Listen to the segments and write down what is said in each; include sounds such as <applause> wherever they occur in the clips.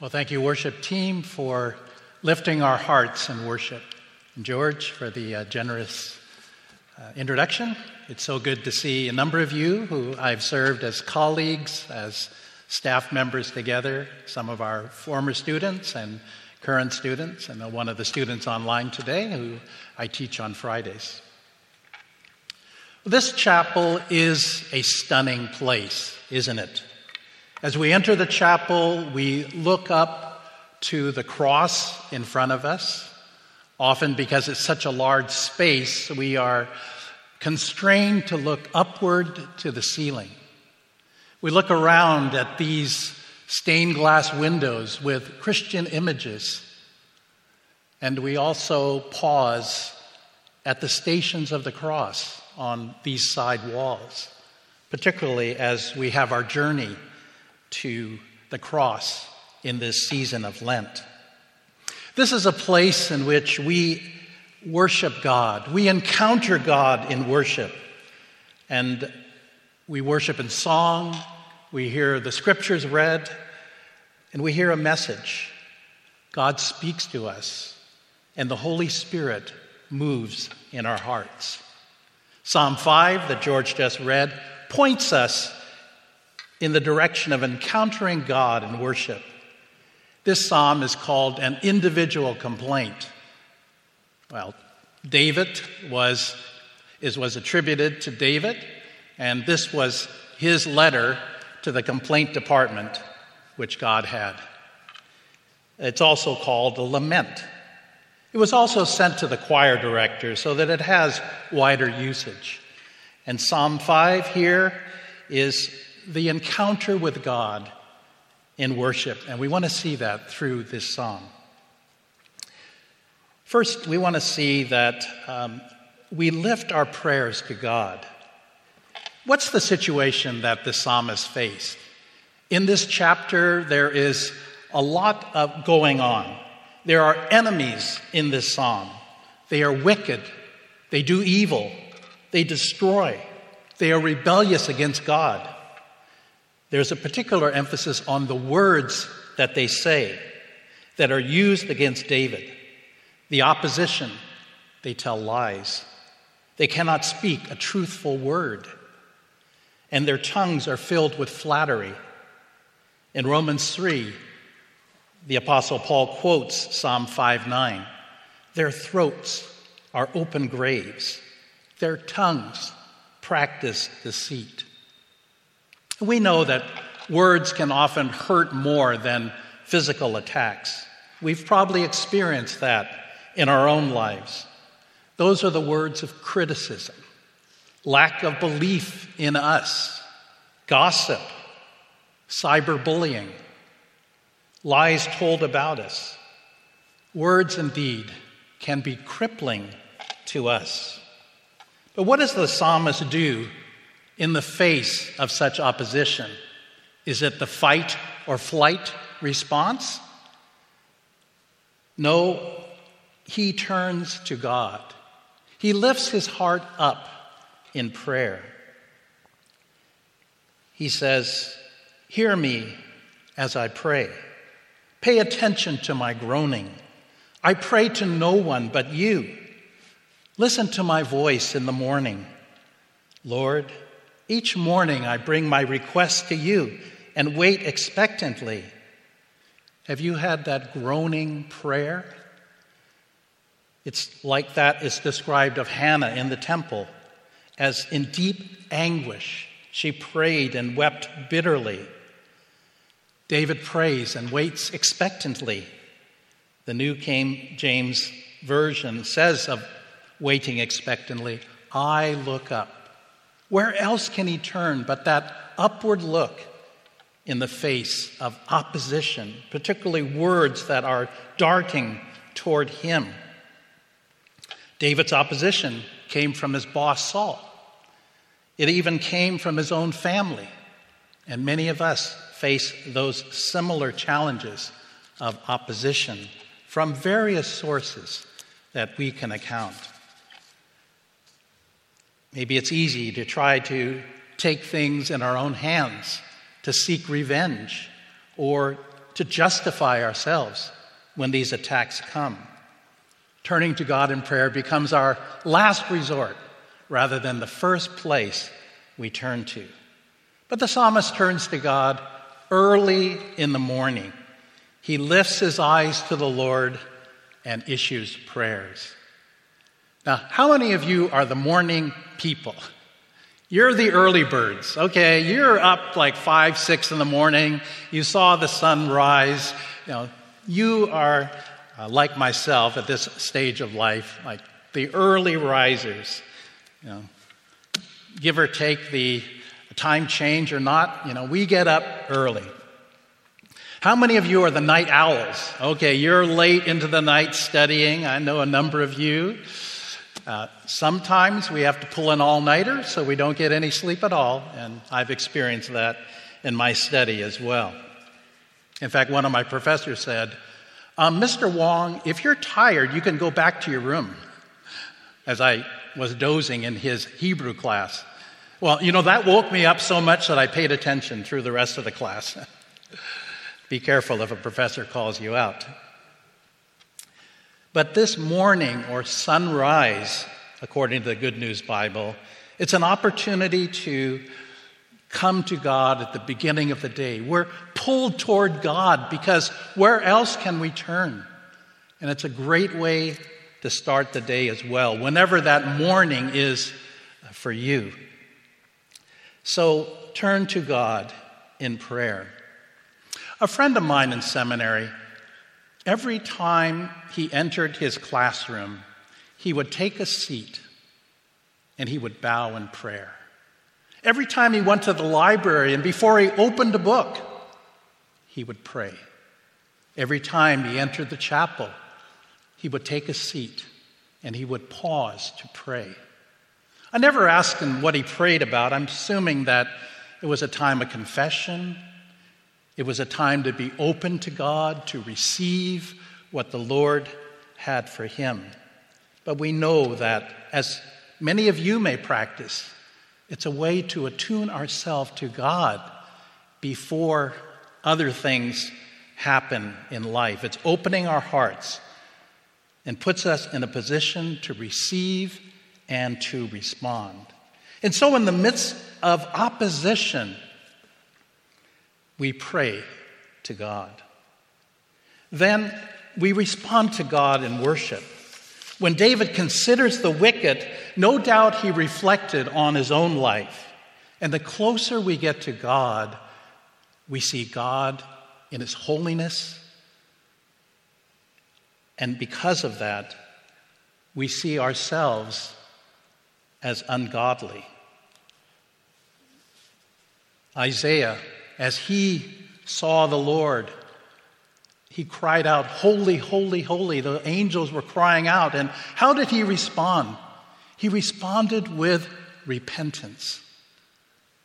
Well, thank you, worship team, for lifting our hearts in worship. And George, for the uh, generous uh, introduction. It's so good to see a number of you who I've served as colleagues, as staff members together, some of our former students and current students, and one of the students online today who I teach on Fridays. This chapel is a stunning place, isn't it? As we enter the chapel, we look up to the cross in front of us. Often, because it's such a large space, we are constrained to look upward to the ceiling. We look around at these stained glass windows with Christian images, and we also pause at the stations of the cross on these side walls, particularly as we have our journey to the cross in this season of Lent. This is a place in which we worship God. We encounter God in worship. And we worship in song, we hear the scriptures read, and we hear a message. God speaks to us, and the Holy Spirit moves in our hearts. Psalm 5, that George just read, points us in the direction of encountering God in worship. This psalm is called an individual complaint. Well, David was, is, was attributed to David, and this was his letter to the complaint department which God had. It's also called a lament. It was also sent to the choir director so that it has wider usage. And Psalm 5 here is the encounter with God in worship, and we want to see that through this song. First, we want to see that um, we lift our prayers to God. What's the situation that the psalmist faced? In this chapter, there is a lot of going on. There are enemies in this psalm. They are wicked. They do evil. They destroy. They are rebellious against God. There's a particular emphasis on the words that they say that are used against David. The opposition, they tell lies. They cannot speak a truthful word. And their tongues are filled with flattery. In Romans 3, the Apostle Paul quotes Psalm 5 9. Their throats are open graves, their tongues practice deceit. We know that words can often hurt more than physical attacks. We've probably experienced that in our own lives. Those are the words of criticism, lack of belief in us, gossip, cyberbullying, lies told about us. Words indeed can be crippling to us. But what does the psalmist do in the face of such opposition? Is it the fight or flight response? No, he turns to God. He lifts his heart up in prayer. He says, Hear me as I pray. Pay attention to my groaning. I pray to no one but you. Listen to my voice in the morning. Lord, each morning I bring my request to you and wait expectantly. Have you had that groaning prayer? It's like that is described of Hannah in the temple, as in deep anguish she prayed and wept bitterly. David prays and waits expectantly. The New King James Version says of waiting expectantly, I look up. Where else can he turn but that upward look in the face of opposition, particularly words that are darting toward him? David's opposition came from his boss, Saul. It even came from his own family. And many of us face those similar challenges of opposition from various sources that we can account. Maybe it's easy to try to take things in our own hands, to seek revenge, or to justify ourselves when these attacks come. Turning to God in prayer becomes our last resort rather than the first place we turn to. But the psalmist turns to God early in the morning. He lifts his eyes to the Lord and issues prayers. Now, how many of you are the morning people? You're the early birds, okay? You're up like five, six in the morning. You saw the sun rise. You know, you are uh, like myself at this stage of life, like the early risers. You know, give or take the time change or not, you know, we get up early. How many of you are the night owls? Okay, you're late into the night studying. I know a number of you. Uh, sometimes we have to pull an all nighter so we don't get any sleep at all, and I've experienced that in my study as well. In fact, one of my professors said, um, Mr. Wong, if you're tired, you can go back to your room. As I was dozing in his Hebrew class. Well, you know, that woke me up so much that I paid attention through the rest of the class. <laughs> Be careful if a professor calls you out. But this morning or sunrise, according to the Good News Bible, it's an opportunity to come to God at the beginning of the day. We're pulled toward God because where else can we turn? And it's a great way to start the day as well, whenever that morning is for you. So turn to God in prayer. A friend of mine in seminary Every time he entered his classroom, he would take a seat and he would bow in prayer. Every time he went to the library and before he opened a book, he would pray. Every time he entered the chapel, he would take a seat and he would pause to pray. I never asked him what he prayed about. I'm assuming that it was a time of confession it was a time to be open to God, to receive what the Lord had for him. But we know that, as many of you may practice, it's a way to attune ourselves to God before other things happen in life. It's opening our hearts and puts us in a position to receive and to respond. And so, in the midst of opposition, we pray to God. Then we respond to God in worship. When David considers the wicked, no doubt he reflected on his own life. And the closer we get to God, we see God in his holiness. And because of that, we see ourselves as ungodly. Isaiah as he saw the Lord, he cried out, Holy, holy, holy. The angels were crying out. And how did he respond? He responded with repentance,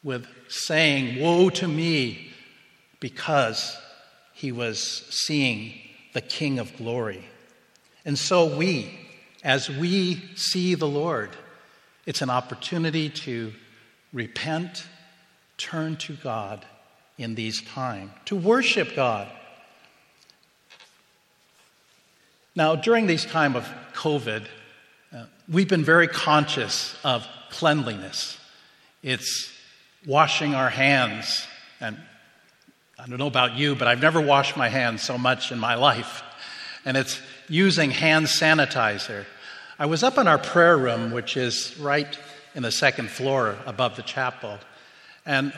with saying, Woe to me, because he was seeing the King of glory. And so we, as we see the Lord, it's an opportunity to repent, turn to God in these times, to worship God. Now, during this time of COVID, uh, we've been very conscious of cleanliness. It's washing our hands. And I don't know about you, but I've never washed my hands so much in my <laughs> life. And it's using hand sanitizer. I was up in our prayer room, which is right in the second floor above the chapel. And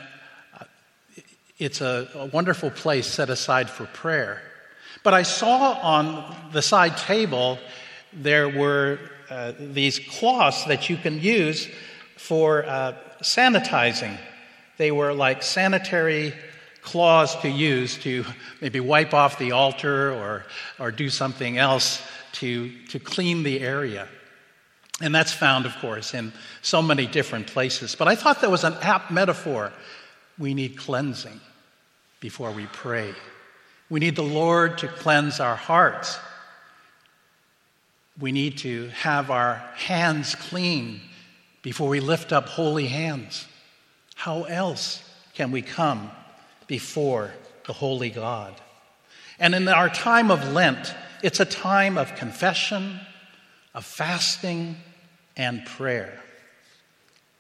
it's a, a wonderful place set aside for prayer. But I saw on the side table there were uh, these cloths that you can use for uh, sanitizing. They were like sanitary cloths to use to maybe wipe off the altar or, or do something else to, to clean the area. And that's found, of course, in so many different places. But I thought that was an apt metaphor. We need cleansing before we pray. We need the Lord to cleanse our hearts. We need to have our hands clean before we lift up holy hands. How else can we come before the holy God? And in our time of Lent, it's a time of confession, of fasting, and prayer.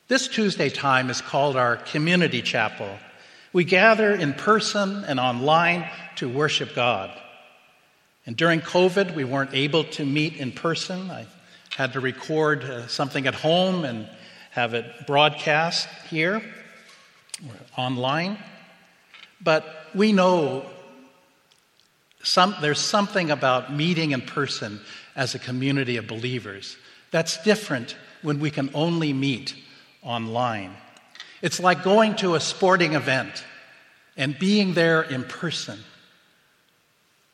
This Tuesday time is called our community chapel. We gather in person and online to worship God. And during COVID, we weren't able to meet in person. I had to record uh, something at home and have it broadcast here online. But we know some, there's something about meeting in person as a community of believers that's different when we can only meet online. It's like going to a sporting event and being there in person,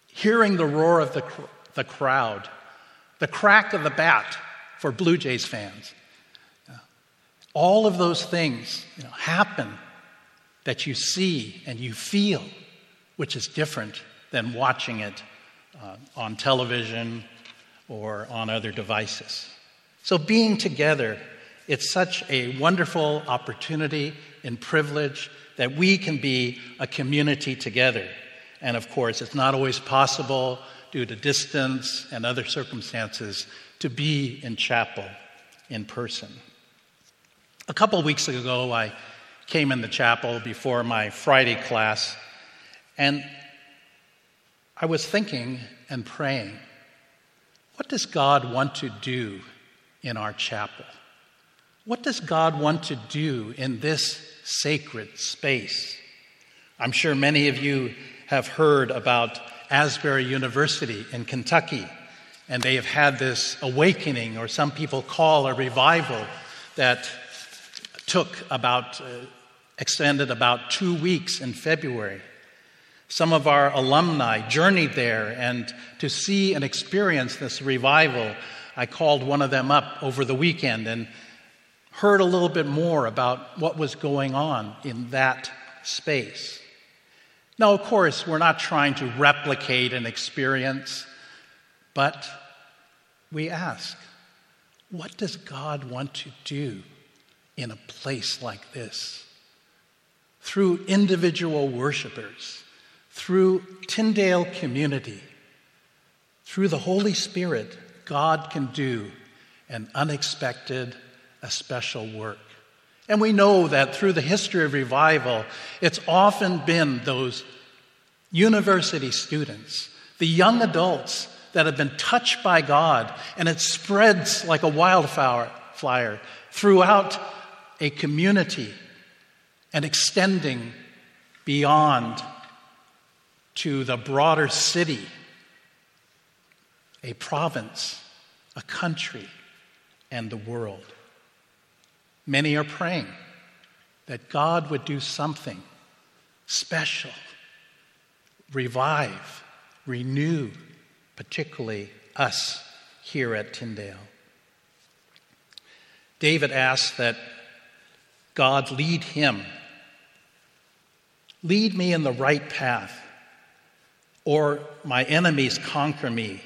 hearing the roar of the, the crowd, the crack of the bat for Blue Jays fans. All of those things you know, happen that you see and you feel, which is different than watching it uh, on television or on other devices. So, being together, it's such a wonderful opportunity and privilege that we can be a community together. And of course, it's not always possible due to distance and other circumstances to be in chapel in person. A couple weeks ago, I came in the chapel before my Friday class, and I was thinking and praying, what does God want to do in our chapel? What does God want to do in this sacred space? I'm sure many of you have heard about Asbury University in Kentucky, and they have had this awakening, or some people call a revival, that took about, uh, extended about two weeks in February. Some of our alumni journeyed there, and to see and experience this revival, I called one of them up over the weekend and heard a little bit more about what was going on in that space. Now, of course, we're not trying to replicate an experience, but we ask, what does God want to do in a place like this? Through individual worshipers through Tyndale community, through the Holy Spirit, God can do an unexpected, a special work. And we know that through the history of revival, it's often been those university students, the young adults that have been touched by God, and it spreads like a wildfire throughout a community and extending beyond to the broader city, a province, a country, and the world. Many are praying that God would do something special, revive, renew, particularly us here at Tyndale. David asked that God lead him. Lead me in the right path or my enemies conquer me.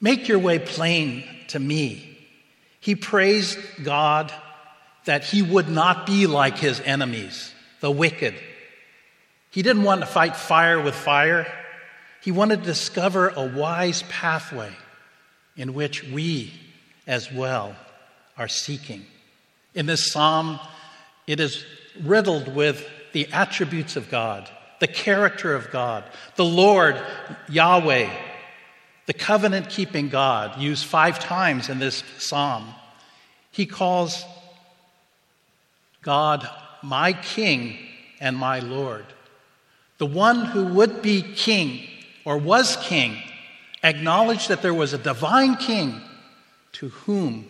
Make your way plain to me. He praised God that he would not be like his enemies, the wicked. He didn't want to fight fire with fire. He wanted to discover a wise pathway in which we as well are seeking. In this psalm, it is riddled with the attributes of God the character of God. The Lord, Yahweh, the covenant keeping God, used five times in this psalm. He calls God my King and my Lord. The one who would be king or was king acknowledged that there was a divine king to whom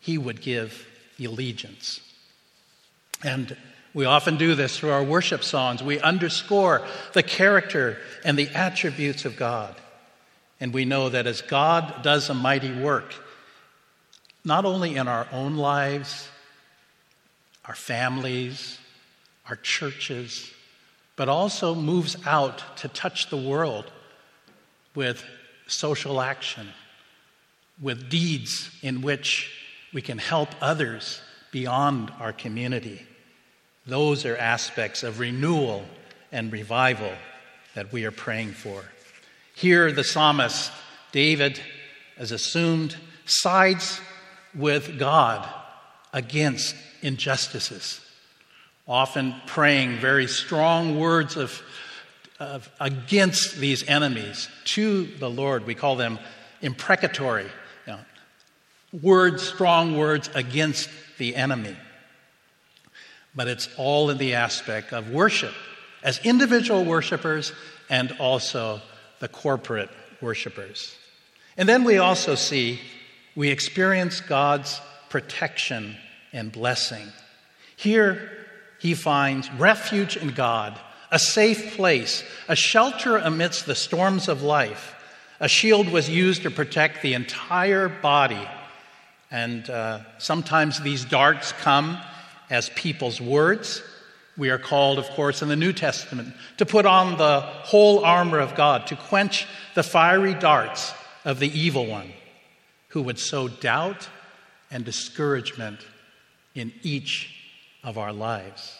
he would give allegiance. And we often do this through our worship songs. We underscore the character and the attributes of God. And we know that as God does a mighty work, not only in our own lives, our families, our churches, but also moves out to touch the world with social action, with deeds in which we can help others beyond our community. Those are aspects of renewal and revival that we are praying for. Here, the psalmist, David, as assumed, sides with God against injustices, often praying very strong words of, of, against these enemies to the Lord. We call them imprecatory you know, words, strong words against the enemy. But it's all in the aspect of worship as individual worshipers and also the corporate worshipers. And then we also see, we experience God's protection and blessing. Here, he finds refuge in God, a safe place, a shelter amidst the storms of life. A shield was used to protect the entire body. And uh, sometimes these darts come as people's words. We are called, of course, in the New Testament to put on the whole armor of God, to quench the fiery darts of the evil one who would sow doubt and discouragement in each of our lives.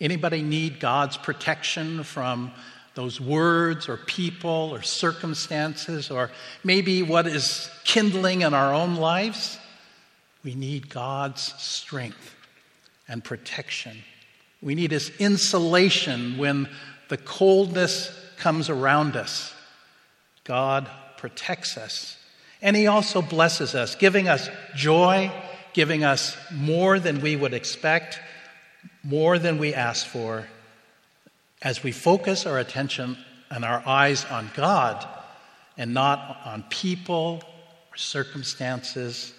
Anybody need God's protection from those words or people or circumstances or maybe what is kindling in our own lives? We need God's strength and protection. We need His insulation when the coldness comes around us. God protects us. And He also blesses us, giving us joy, giving us more than we would expect, more than we ask for, as we focus our attention and our eyes on God and not on people or circumstances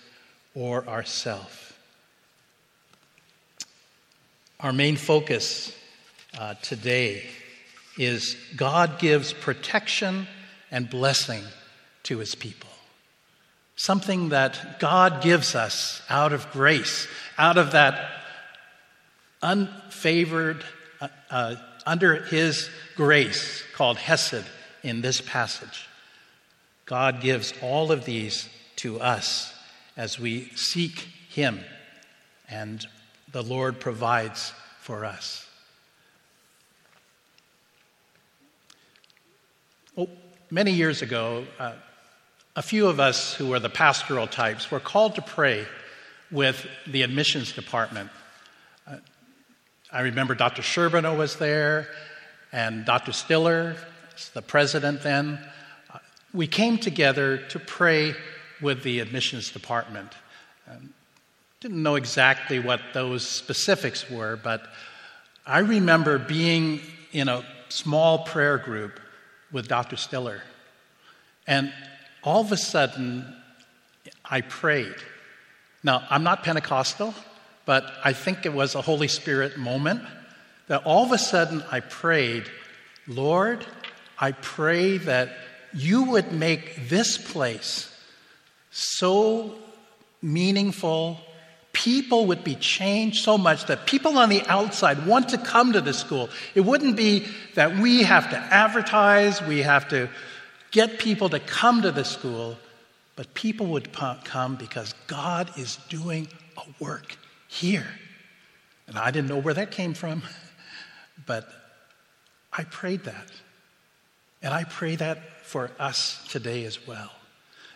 or ourself. Our main focus uh, today is God gives protection and blessing to his people. Something that God gives us out of grace, out of that unfavored, uh, uh, under his grace called Hesed in this passage. God gives all of these to us as we seek him, and the Lord provides for us. Oh, many years ago, uh, a few of us who were the pastoral types were called to pray with the admissions department. Uh, I remember Dr. Sherbino was there and Dr. Stiller, the president then. Uh, we came together to pray with the admissions department. Um, didn't know exactly what those specifics were, but I remember being in a small prayer group with Dr. Stiller. And all of a sudden, I prayed. Now, I'm not Pentecostal, but I think it was a Holy Spirit moment that all of a sudden I prayed, Lord, I pray that you would make this place so meaningful. People would be changed so much that people on the outside want to come to the school. It wouldn't be that we have to advertise, we have to get people to come to the school, but people would come because God is doing a work here. And I didn't know where that came from, <laughs> but I prayed that. And I pray that for us today as well.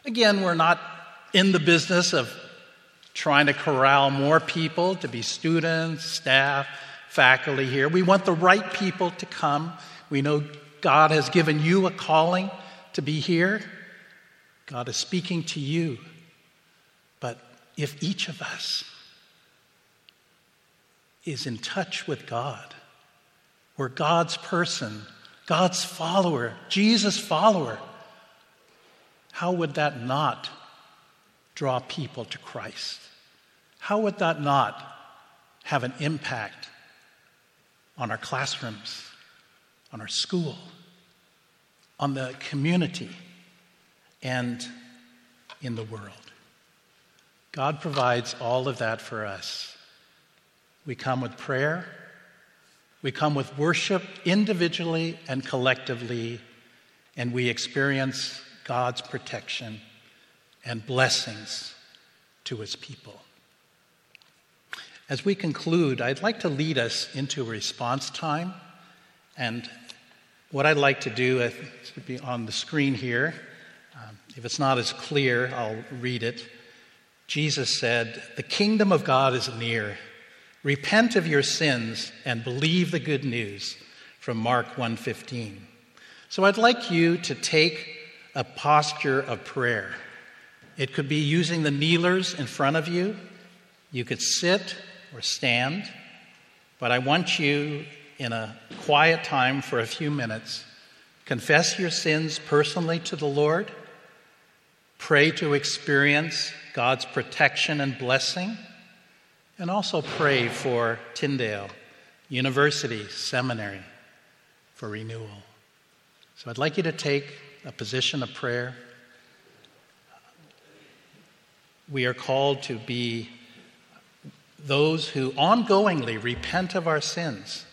Again, we're not in the business of trying to corral more people to be students, staff, faculty here. We want the right people to come. We know God has given you a calling to be here. God is speaking to you. But if each of us is in touch with God, we're God's person, God's follower, Jesus' follower, how would that not draw people to Christ? How would that not have an impact on our classrooms, on our school? On the community and in the world. God provides all of that for us. We come with prayer, we come with worship individually and collectively, and we experience God's protection and blessings to his people. As we conclude, I'd like to lead us into response time and What I'd like to do, it should be on the screen here. Um, if it's not as clear, I'll read it. Jesus said, The kingdom of God is near. Repent of your sins and believe the good news from Mark 1:15. So I'd like you to take a posture of prayer. It could be using the kneelers in front of you. You could sit or stand. But I want you in a quiet time for a few minutes confess your sins personally to the Lord, pray to experience God's protection and blessing, and also pray for Tyndale University Seminary for renewal. So I'd like you to take a position of prayer. We are called to be those who ongoingly repent of our sins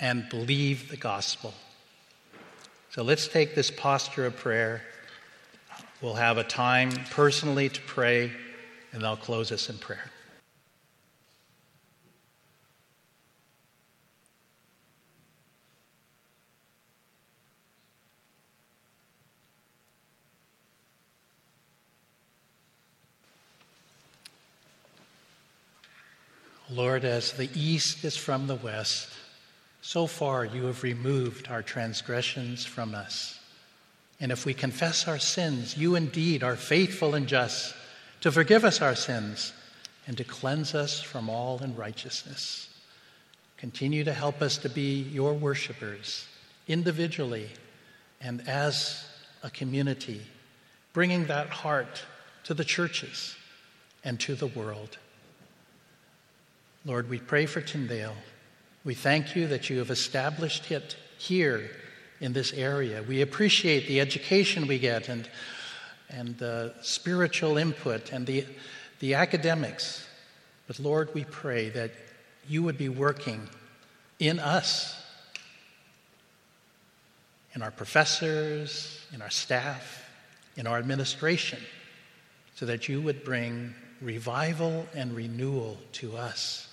and believe the gospel. So let's take this posture of prayer. We'll have a time personally to pray, and I'll close us in prayer. Lord, as the east is from the west, so far you have removed our transgressions from us. And if we confess our sins, you indeed are faithful and just to forgive us our sins and to cleanse us from all unrighteousness. Continue to help us to be your worshipers individually and as a community, bringing that heart to the churches and to the world. Lord, we pray for Tyndale. We thank you that you have established it here in this area. We appreciate the education we get and, and the spiritual input and the, the academics. But Lord, we pray that you would be working in us, in our professors, in our staff, in our administration, so that you would bring revival and renewal to us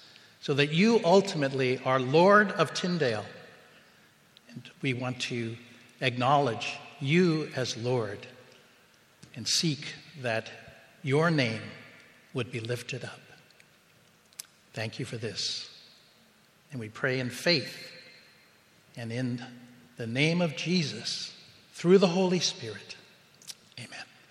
so that you ultimately are Lord of Tyndale. And we want to acknowledge you as Lord and seek that your name would be lifted up. Thank you for this. And we pray in faith and in the name of Jesus through the Holy Spirit. Amen.